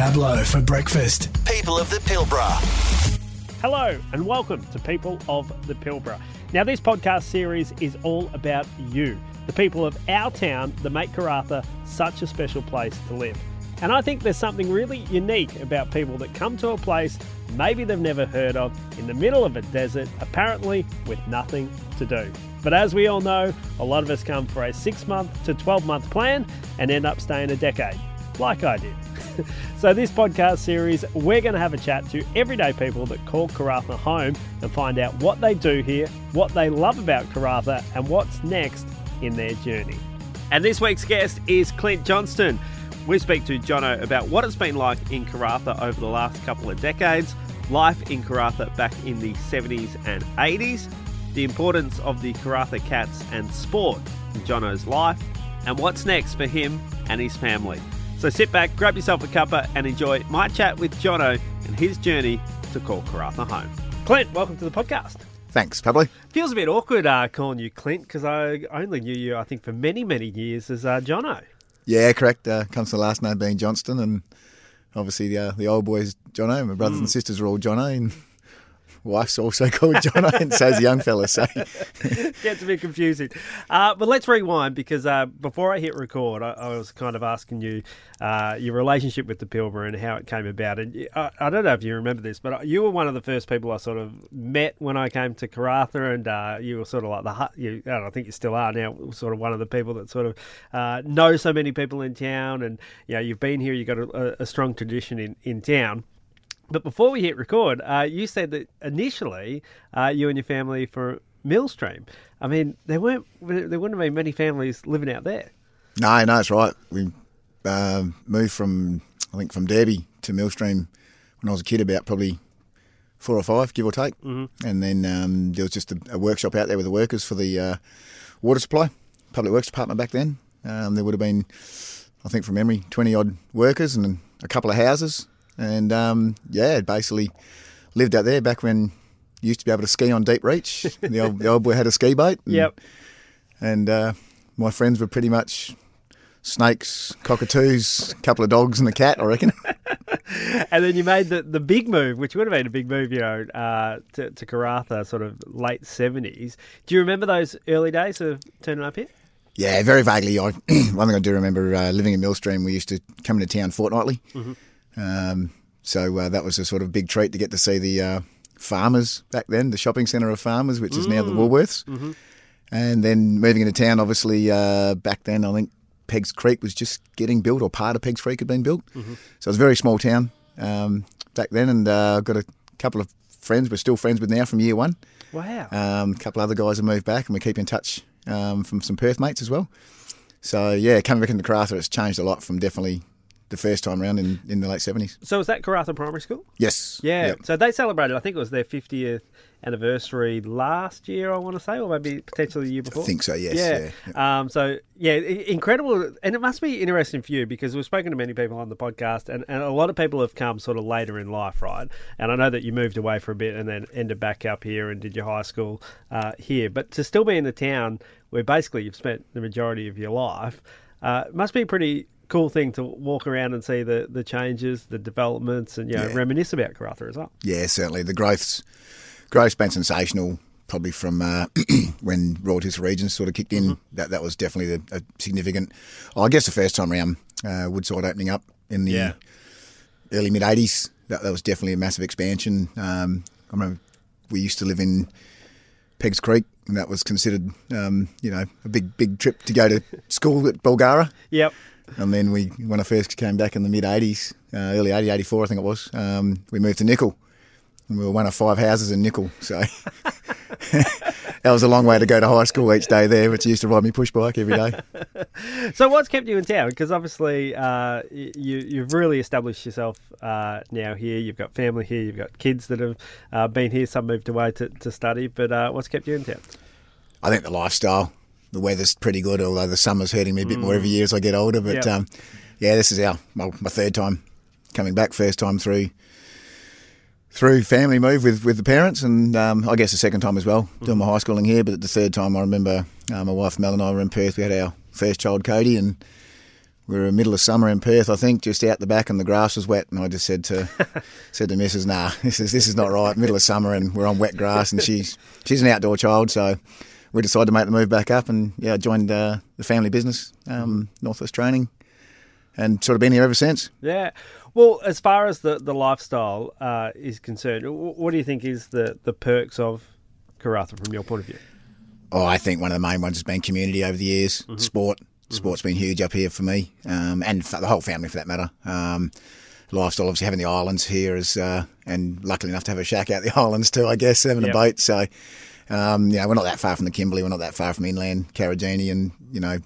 Pablo for breakfast. People of the Pilbara. Hello and welcome to People of the Pilbara. Now, this podcast series is all about you, the people of our town that make Karratha such a special place to live. And I think there's something really unique about people that come to a place maybe they've never heard of in the middle of a desert, apparently with nothing to do. But as we all know, a lot of us come for a six month to 12 month plan and end up staying a decade, like I did. so, this podcast series, we're going to have a chat to everyday people that call Karratha home and find out what they do here, what they love about Karratha, and what's next in their journey. And this week's guest is Clint Johnston. We speak to Jono about what it's been like in Karratha over the last couple of decades, life in Karratha back in the 70s and 80s, the importance of the Karratha Kats and sport in Jono's life, and what's next for him and his family. So sit back, grab yourself a cuppa, and enjoy my chat with Jono and his journey to call Karratha home. Clint, welcome to the podcast. Thanks, Pablo. Feels a bit awkward uh, calling you Clint because I only knew you, I think, for many, many years as uh, Jono. Yeah, correct. Uh, comes to the last name being Johnston, and obviously the uh, the old boys Jono. My brothers Mm. and sisters are all Jono, and wife's also called Jono, and so's the young fella. So Gets a bit confusing. Uh, but let's rewind because uh, before I hit record, I, I was kind of asking you uh, your relationship with the Pilbara and how it came about. And I, I don't know if you remember this, but you were one of the first people I sort of met when I came to Karratha, and uh, you were sort of like the you. I don't think you still are now. Sort of one of the people that sort of uh, know so many people in town, and you know you've been here. You've got a, a strong tradition in in town. But before we hit record, uh, you said that initially uh, you and your family for Millstream. I mean, there weren't there wouldn't have been many families living out there. no, no, it's right. We um, moved from I think from Derby to Millstream when I was a kid, about probably four or five, give or take. Mm-hmm. And then um, there was just a, a workshop out there with the workers for the uh, water supply, public works department back then. Um, there would have been, I think from memory, twenty odd workers and a couple of houses. And um, yeah, basically lived out there back when you used to be able to ski on Deep Reach. the, old, the old boy had a ski boat. and- Yep. and uh, my friends were pretty much snakes, cockatoos, a couple of dogs, and a cat. I reckon. And then you made the, the big move, which would have been a big move, you know, uh, to, to Karratha, sort of late seventies. Do you remember those early days of turning up here? yeah, very vaguely. I, one thing I do remember uh, living in Millstream, we used to come into town fortnightly. Um, so uh, that was a sort of big treat to get to see the uh, farmers back then, the shopping centre of farmers, which is now the Woolworths. And then moving into town, obviously, uh, back then, I think Pegs Creek was just getting built, or part of Pegs Creek had been built. So it was a very small town um, back then, and uh, I've got a couple of friends we're still friends with now from year one. Wow. Um, a couple other guys have moved back, and we keep in touch um, from some Perth mates as well. So yeah, coming back into Karratha, it's changed a lot from definitely the first time around in, in the late seventies. so was that Karratha Primary School? Yes. Yeah. Yep. So they celebrated, I think it was their 50th anniversary last year, I want to say, or maybe potentially the year before. I think so. Yes. Yeah. Yeah. Um, so yeah, incredible, and it must be interesting for you because we've spoken to many people on the podcast, and, and a lot of people have come sort of later in life, right? And I know that you moved away for a bit and then ended back up here and did your high school uh, here, but to still be in the town where basically you've spent the majority of your life, uh, must be pretty cool thing to walk around and see the, the changes, the developments, and you know Yeah. reminisce about Karratha as well. Yeah, certainly the growth's growth's been sensational. Probably from uh, when Royalties Regions sort of kicked in, that that was definitely the, a significant. Oh, I guess the first time around, uh, Woodside opening up in the Yeah. early mid '80s, that, that was definitely a massive expansion. Um, I remember we used to live in Pegs Creek, and that was considered, um, you know, a big big trip to go to school at Bulgarra. Yep. And then we, when I first came back in the mid 80s, uh, early 80, 84, I think it was, um, we moved to Nickol. And we were one of five houses in Nickol. So that was a long way to go to high school each day there, which used to ride me push bike every day. So what's kept you in town? Because obviously uh, you you've really established yourself uh, now here. You've got family here. You've got kids that have uh, been here. Some moved away to, to study. But uh, what's kept you in town? I think the lifestyle, the weather's pretty good, although the summer's hurting me a bit more every year as I get older. But Yep. um, yeah, this is our well, my third time coming back, first time through through family move with, with the parents, and um, I guess the second time as well, doing my high schooling here. But the third time, I remember uh, my wife Mel and I were in Perth. We had our first child, Cody, and we were in the middle of summer in Perth, I think, just out the back, and the grass was wet. And I just said to said to Mrs. Nah, this is this is not right. Middle of summer, and we're on wet grass, and she's she's an outdoor child, so we decided to make the move back up, and yeah, I joined uh, the family business, um, Northwest Training, and sort of been here ever since. Yeah. Well, as far as the the lifestyle uh, is concerned, what do you think is the the perks of Karratha from your point of view? Oh, I think one of the main ones has been community over the years. Mm-hmm. Sport, sport's been huge up here for me, um, and for the whole family for that matter. Um, lifestyle, obviously having the islands here is, uh, and luckily enough to have a shack out the islands too. I guess having Yep. a boat. So, um, know, we're not that far from the Kimberley. We're not that far from inland Carragini, and you know,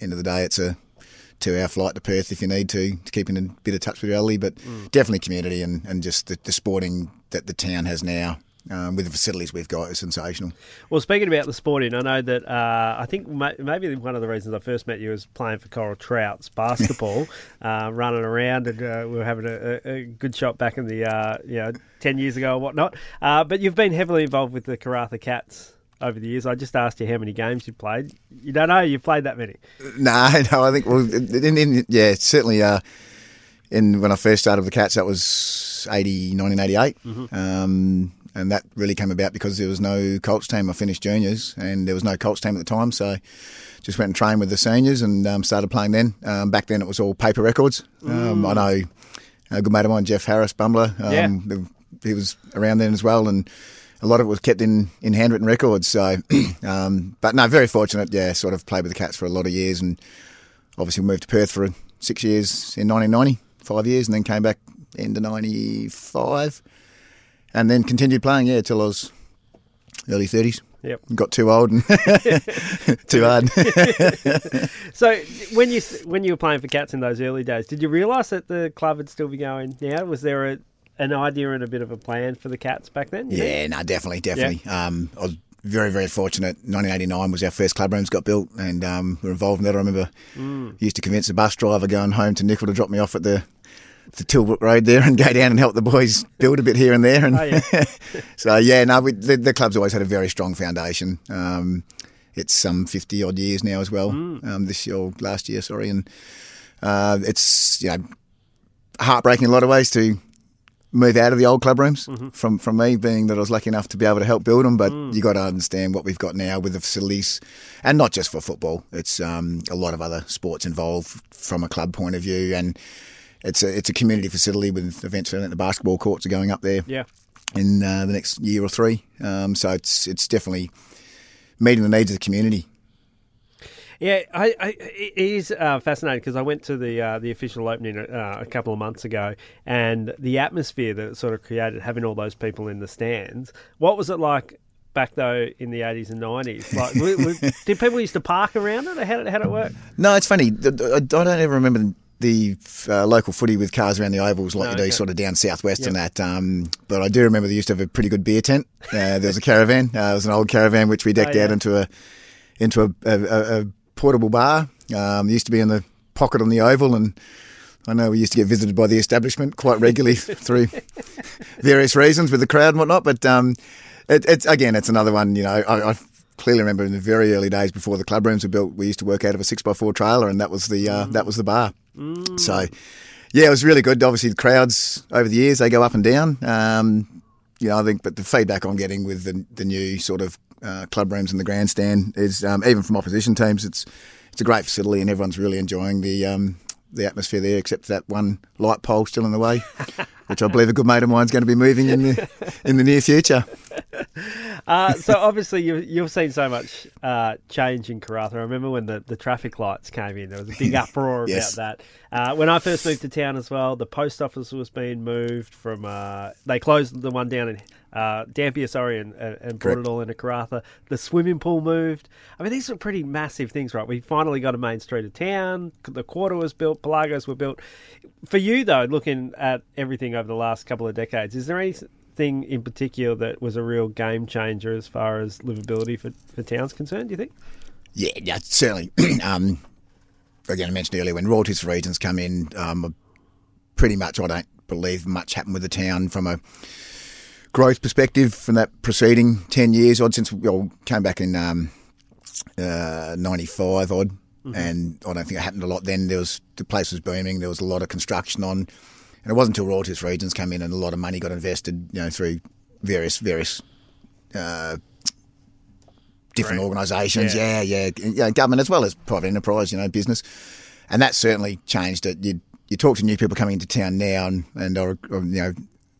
end of the day, it's a two-hour flight to Perth if you need to to keep in a bit of touch with reality. But Mm. definitely community and and just the, the sporting that the town has now. Um, with the facilities we've got is sensational. Well, speaking about the sporting, I know that uh, I think ma- maybe one of the reasons I first met you was playing for Coral Trouts basketball, uh, running around, and uh, we were having a, a, good shot back in the uh, you know ten years ago or whatnot. Uh, but you've been heavily involved with the Karratha Kats over the years. I just asked you how many games you played. You don't know you've played that many. No, no, I think well, in, in, yeah, certainly. Uh, in when I first started with the Kats, that was 80, 1988, um, and that really came about because there was no Colts team. I finished juniors, and there was no Colts team at the time, so just went and trained with the seniors and um, started playing then. Um, back then, it was all paper records. Um, I know a good mate of mine, Jeff Harris, Bumbler. Um, Yeah. he was around then as well, and a lot of it was kept in, in handwritten records. So, um, but no, very fortunate. Yeah, sort of played with the Kats for a lot of years, and obviously moved to Perth for six years in 1990, five years, and then came back into 95, and then continued playing, yeah, till I was early 30s. Yep. Got too old and too hard. So when you when you were playing for Kats in those early days, did you realise that the club would still be going now? Was there a, an idea and a bit of a plan for the Kats back then? you think? yeah, no, definitely, definitely. Um, I was very, very fortunate. 1989 was our first club rooms got built, and um, we were involved in that. I remember used to convince a bus driver going home to Nickol to drop me off at the the Tilbrook Road there and go down and help the boys build a bit here and there. And Oh, yeah. so yeah, no, we, the, the club's always had a very strong foundation. Um, it's some fifty odd years now as well. Um, this year, or last year, sorry, and uh, it's you know heartbreaking in a lot of ways to move out of the old club rooms. From from me being that I was lucky enough to be able to help build them, but you got to understand what we've got now with the facilities, and not just for football. It's um, a lot of other sports involved from a club point of view, and it's a it's a community facility with events. I think the basketball courts are going up there Yeah. in uh, the next year or three. Um, so it's it's definitely meeting the needs of the community. Yeah, I, I, it is uh, fascinating because I went to the uh, the official opening uh, a couple of months ago, and the atmosphere that it sort of created, having all those people in the stands. What was it like back though in the eighties and nineties? Like, did people used to park around it? Or how did how did it work? No, it's funny. th- th- I I don't ever remember the uh, local footy with cars around the ovals like No, you do okay. sort of down southwest and that. Um, but I do remember they used to have a pretty good beer tent. Uh, there was a caravan. Uh, it was an old caravan which we decked Oh, yeah. out into a into a, a, a, portable bar. Um, it used to be in the pocket on the oval and. I know we used to get visited by the establishment quite regularly through various reasons with the crowd and whatnot, but um, it, it's again, it's another one. You know, I, I clearly remember in the very early days before the club rooms were built, we used to work out of a six x four trailer, and that was the uh, that was the bar. So, yeah, it was really good. Obviously, the crowds over the years they go up and down. Um, you know, I think, but the feedback I'm getting with the, the new sort of uh, club rooms and the grandstand is um, even from opposition teams, it's it's a great facility, and everyone's really enjoying the um, the atmosphere there. Except that one light pole still in the way, which I believe a good mate of mine's going to be moving in the in the near future. Uh, so obviously you, you've seen so much uh, change in Karratha. I remember when the, the traffic lights came in, there was a big uproar Yes. about that. Uh, when I first moved to town as well, the post office was being moved from. Uh, they closed the one down in uh, Dampier, sorry, and, and, and brought it all into Karratha. The swimming pool moved. I mean, these were pretty massive things, right? We finally got a main street of town. The quarter was built. Pelagos were built. For you though, looking at everything over the last couple of decades, is there anything in particular that was a real game changer as far as livability for, for towns concerned? Do you think? Yeah, yeah, certainly. um, again, I mentioned earlier when royalties for regions come in, um, pretty much I don't believe much happened with the town from a growth perspective from that preceding 10 years odd since we all came back in um, uh, 95 odd. and I don't think it happened a lot then. There was the place was booming. There was a lot of construction on, and it wasn't until royalties regions came in and a lot of money got invested, you know, through various various. Uh, different Right. organisations, Yeah. yeah. yeah, yeah, government as well as private enterprise, you know, business, and that certainly changed it. You you talk to new people coming into town now, and and or, or, you know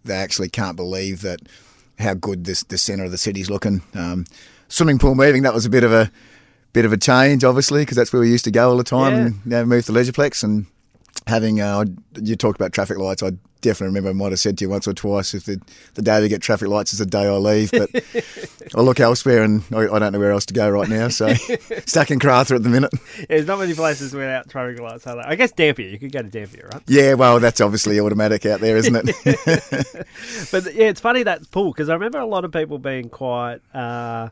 they actually can't believe that how good this the centre of the city's looking. Um, swimming pool moving that was a bit of a bit of a change, obviously, because that's where we used to go all the time, Yeah. and now moved to Leisureplex and having. Uh, you talked about traffic lights. I definitely remember I might have said to you once or twice if the the day we get traffic lights is the day I leave, but. I look elsewhere and I, I don't know where else to go right now. So stuck in Karratha at the minute. There's not many places without traffic lights, are there? I guess Dampier. You could go to Dampier, right? Yeah, well, that's obviously automatic out there, isn't it? But yeah, it's funny that pool because I remember a lot of people being quite. Uh,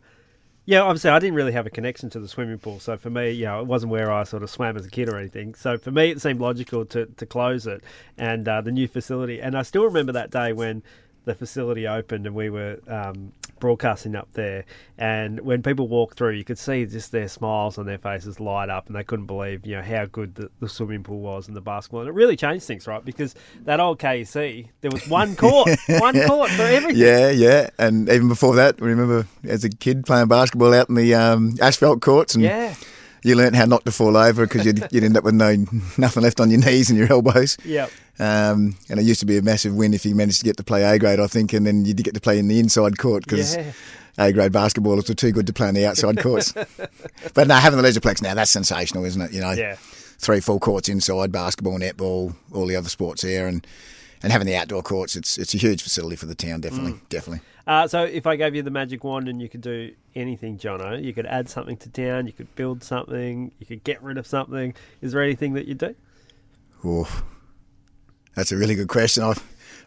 yeah, obviously, I didn't really have a connection to the swimming pool, so for me, you know, it wasn't where I sort of swam as a kid or anything. So for me, it seemed logical to, to close it and uh, the new facility. And I still remember that day when the facility opened and we were um, broadcasting up there. And when people walked through, you could see just their smiles on their faces light up, and they couldn't believe, you know, how good the, the swimming pool was and the basketball. And it really changed things, right? Because that old KC, there was one court, one court for everything. yeah, yeah. And even before that, I remember as a kid playing basketball out in the um, asphalt courts, and Yeah. You learnt how not to fall over because you'd, you'd end up with no nothing left on your knees and your elbows. Yep. Um, and it used to be a massive win if you managed to get to play A grade, I think, and then you'd get to play in the inside court because Yeah. A grade basketballers were too good to play on the outside courts. but no, having the Leisureplex now, that's sensational, isn't it? You know, Yeah. three full courts inside, basketball, netball, all the other sports there, and and having the outdoor courts, it's it's a huge facility for the town, definitely, Mm. definitely. Uh, so if I gave you the magic wand and you could do anything, Jono, you could add something to town, you could build something, you could get rid of something. Is there anything that you'd do? Oof. That's a really good question. I've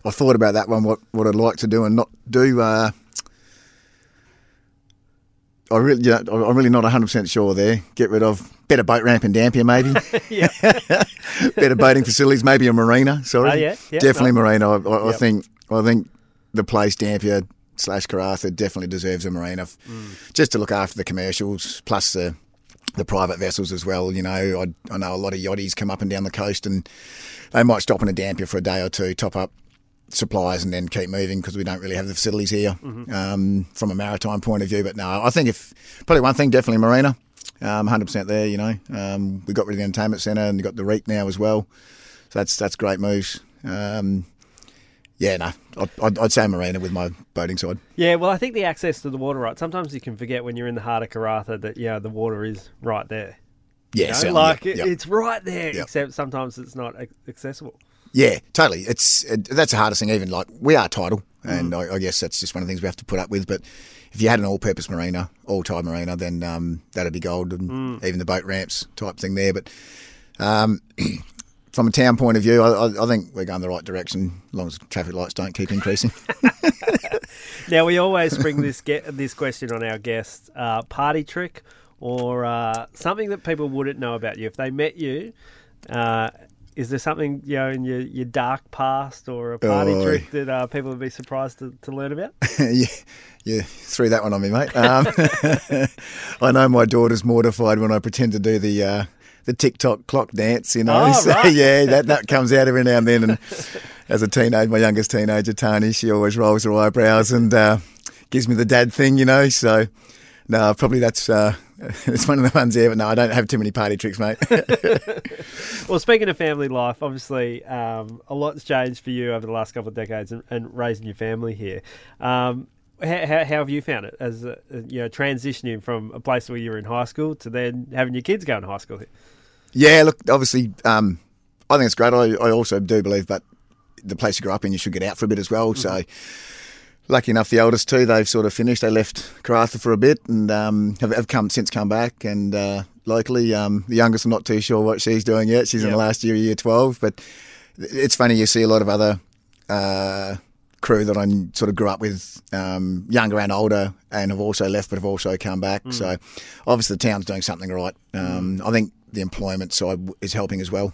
I thought about that one. What what I'd like to do and not do. Uh, I really, yeah, I'm really not 100 percent sure there. Get rid of better boat ramp in Dampier, maybe. Yeah. better boating facilities, maybe a marina. Sorry, Oh, yeah, yeah, definitely no. marina. I, I, I think I think the place Dampier slash Karratha definitely deserves a marina, Mm. just to look after the commercials plus the the private vessels as well. You know, I, I know a lot of yachties come up and down the coast, and they might stop in a Dampier for a day or two, top up supplies, and then keep moving because we don't really have the facilities here um, from a maritime point of view. But no, I think if probably one thing, definitely marina. Um, 100% there, you know. Um, we got rid of the entertainment centre and got the REIT now as well. So that's that's great moves. Um, yeah, no, I'd, I'd, I'd say marina with my boating side. Yeah, well, I think the access to the water, right? Sometimes you can forget when you're in the heart of Karratha that, yeah, the water is right there. Yeah, You know, like yeah, it, yeah. it's right there, Yeah. except sometimes it's not accessible. Yeah, totally. It's it, that's the hardest thing. Even like we are tidal, Mm. and I, I guess that's just one of the things we have to put up with. But if you had an all-purpose marina, all-tide marina, then um, that'd be gold, and Mm. even the boat ramps type thing there. But um, from a town point of view, I, I, I think we're going the right direction, as long as traffic lights don't keep increasing. Now, we always bring this get this question on our guests: uh, party trick or uh, something that people wouldn't know about you if they met you. Uh, is there something you know in your, your dark past or a party Oh. trick that uh, people would be surprised to, to learn about? yeah, you threw that one on me, mate. Um, I know my daughter's mortified when I pretend to do the uh, the TikTok clock dance. You know, Oh, so right. yeah, that that comes out every now and then. And as a teenager, my youngest teenager, Tony, she always rolls her eyebrows and uh, gives me the dad thing. You know, so no, probably that's. Uh, it's one of the ones there, but no, I don't have too many party tricks, mate. Well, speaking of family life, obviously um, a lot's changed for you over the last couple of decades and, and raising your family here. Um, how, how, how have you found it as a, you know transitioning from a place where you were in high school to then having your kids go in high school here? Yeah, look, obviously, um, I think it's great. I, I also do believe that the place you grew up in, you should get out for a bit as well. So, lucky enough, the eldest two, they've sort of finished. They left Karratha for a bit and um, have, have come since come back. And uh, locally, um, the youngest, I'm not too sure what she's doing yet. She's in the last year, year 12. But it's funny, you see a lot of other uh, crew that I sort of grew up with, um, younger and older, and have also left but have also come back. So obviously the town's doing something right. Um, I think the employment side is helping as well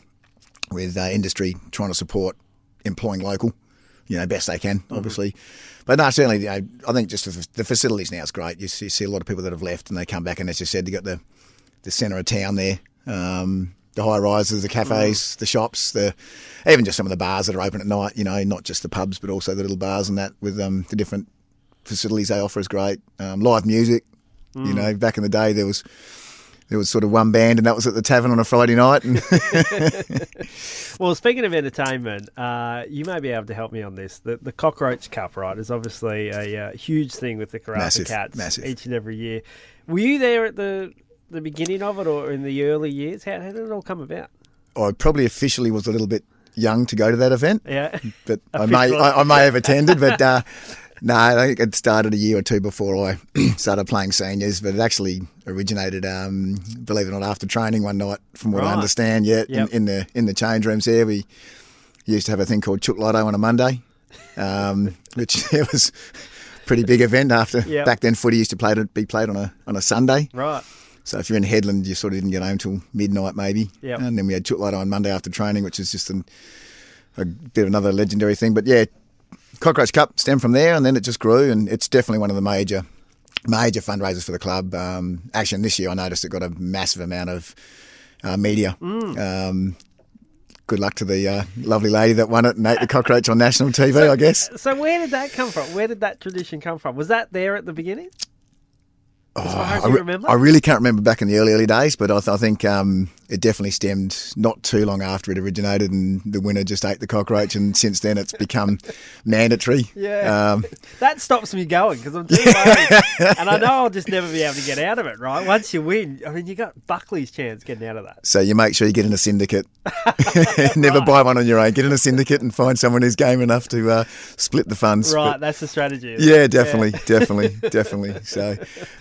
with uh, industry trying to support employing local, you know, best they can, obviously. But no, certainly, you know, I think just the, the facilities now is great. You see, see a lot of people that have left and they come back, and as you said, you got the the centre of town there. Um, the high rises, the cafes, the shops, the even just some of the bars that are open at night. You know, not just the pubs, but also the little bars and that with um, the different facilities they offer is great. Um, live music. You know, back in the day there was there was sort of one band, and that was at the tavern on a Friday night. And Well, speaking of entertainment, uh, you may be able to help me on this. The, the Cockroach Cup, right, is obviously a uh, huge thing with the Massive, Kats massive. each and every year. Were you there at the the beginning of it or in the early years? How, how did it all come about? I probably officially was a little bit young to go to that event. Yeah. but I may I, I may have attended, but uh, no, I think it started a year or two before I started playing seniors. But it actually originated, um, believe it or not, after training one night. From what Right. I understand, yeah, Yep. in, in the in the change rooms there, we used to have a thing called Chook Lotto on a Monday, um, which it was a pretty big event. After Yep. back then, footy used to play to be played on a on a Sunday. Right. So if you're in Hedland, you sort of didn't get home till midnight maybe. Yep. And then we had Chook Lotto on Monday after training, which is just an, a bit of another legendary thing. But yeah, Cockroach Cup stemmed from there, and then it just grew, and it's definitely one of the major major fundraisers for the club. Um, actually, this year I noticed it got a massive amount of uh, media. Um, good luck to the uh, lovely lady that won it and ate the cockroach on national TV, I guess. So where did that come from? Where did that tradition come from? Was that there at the beginning? As I, re- remember? I really can't remember back in the early, early days, but I, th- I think um, it definitely stemmed not too long after it originated, and the winner just ate the cockroach, and since then it's become mandatory. Yeah. Um, That stops me going because I'm too worried, and I know I'll just never be able to get out of it. Right? Once you win, I mean, you got Buckley's chance getting out of that. so you make sure you get in a syndicate. Never buy one on your own. Get in a syndicate and find someone who's game enough to uh, split the funds. Right, But- that's the strategy. Yeah, it? definitely, definitely, definitely. So,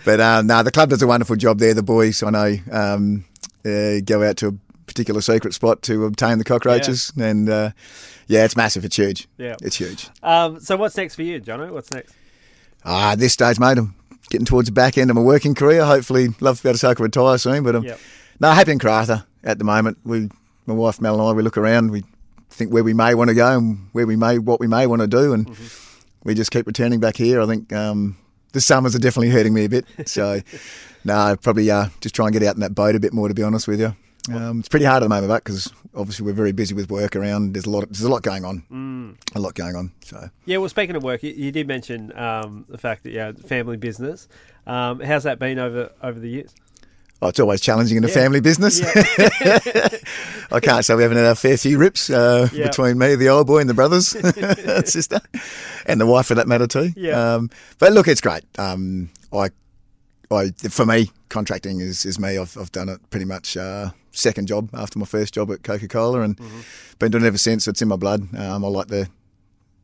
but uh, no, the club does a wonderful job there. The boys, I know, um, uh, go out to a particular secret spot to obtain the cockroaches, and uh, yeah, it's massive. It's huge. Yeah. it's huge. Um, so what's next for you, Jono? What's next? Ah, this stage, mate, I'm getting towards the back end of my working career. Hopefully, love to be able to take a retire soon. But I'm Yep. no happy in Karratha at the moment. We, my wife Mel and I, we look around. We think where we may want to go and where we may what we may want to do, and we just keep returning back here. I think um, the summers are definitely hurting me a bit. So no, probably uh, just try and get out in that boat a bit more. To be honest with you. Um, it's pretty hard at the moment, but because obviously we're very busy with work around. There's a lot. There's a lot going on. A lot going on. So Yeah, well, speaking of work, you, you did mention um, the fact that yeah, family business. Um, how's that been over over the years? Oh, it's always challenging in a Yeah. family business. I can't say we haven't had a fair few rips uh, Yeah. between me, the old boy, and the brothers, sister, and the wife for that matter too. Yeah. Um, but look, it's great. Um, I, I, for me, contracting is, is me. I've, I've done it pretty much uh, second job after my first job at Coca Cola, and Mm-hmm. been doing it ever since. It's in my blood. Um, I like the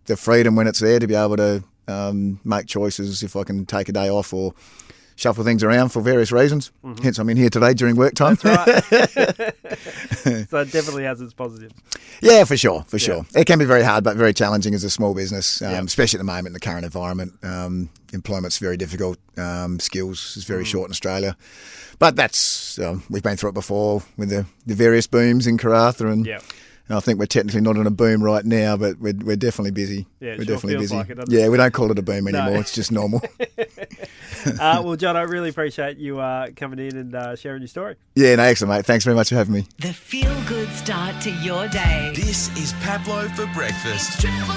the freedom when it's there to be able to um, make choices if I can take a day off or shuffle things around for various reasons. Hence, I'm in here today during work time. Right. so it definitely has its positives. Yeah, for sure, for sure. It can be very hard, but very challenging as a small business, um, Yeah. especially at the moment in the current environment. Um, employment's very difficult. Um, skills is very short in Australia, but that's um, we've been through it before with the, the various booms in Karratha, and, Yeah. And I think we're technically not in a boom right now, but we're, we're definitely busy. Yeah, it we're sure definitely feels busy. like it, doesn't yeah, we don't call it a boom No. anymore. It's just normal. Uh, well, John, I really appreciate you uh, coming in and uh, sharing your story. yeah, no, excellent, mate. Thanks very much for having me. The feel good start to your day. This is Pablo for breakfast. Triple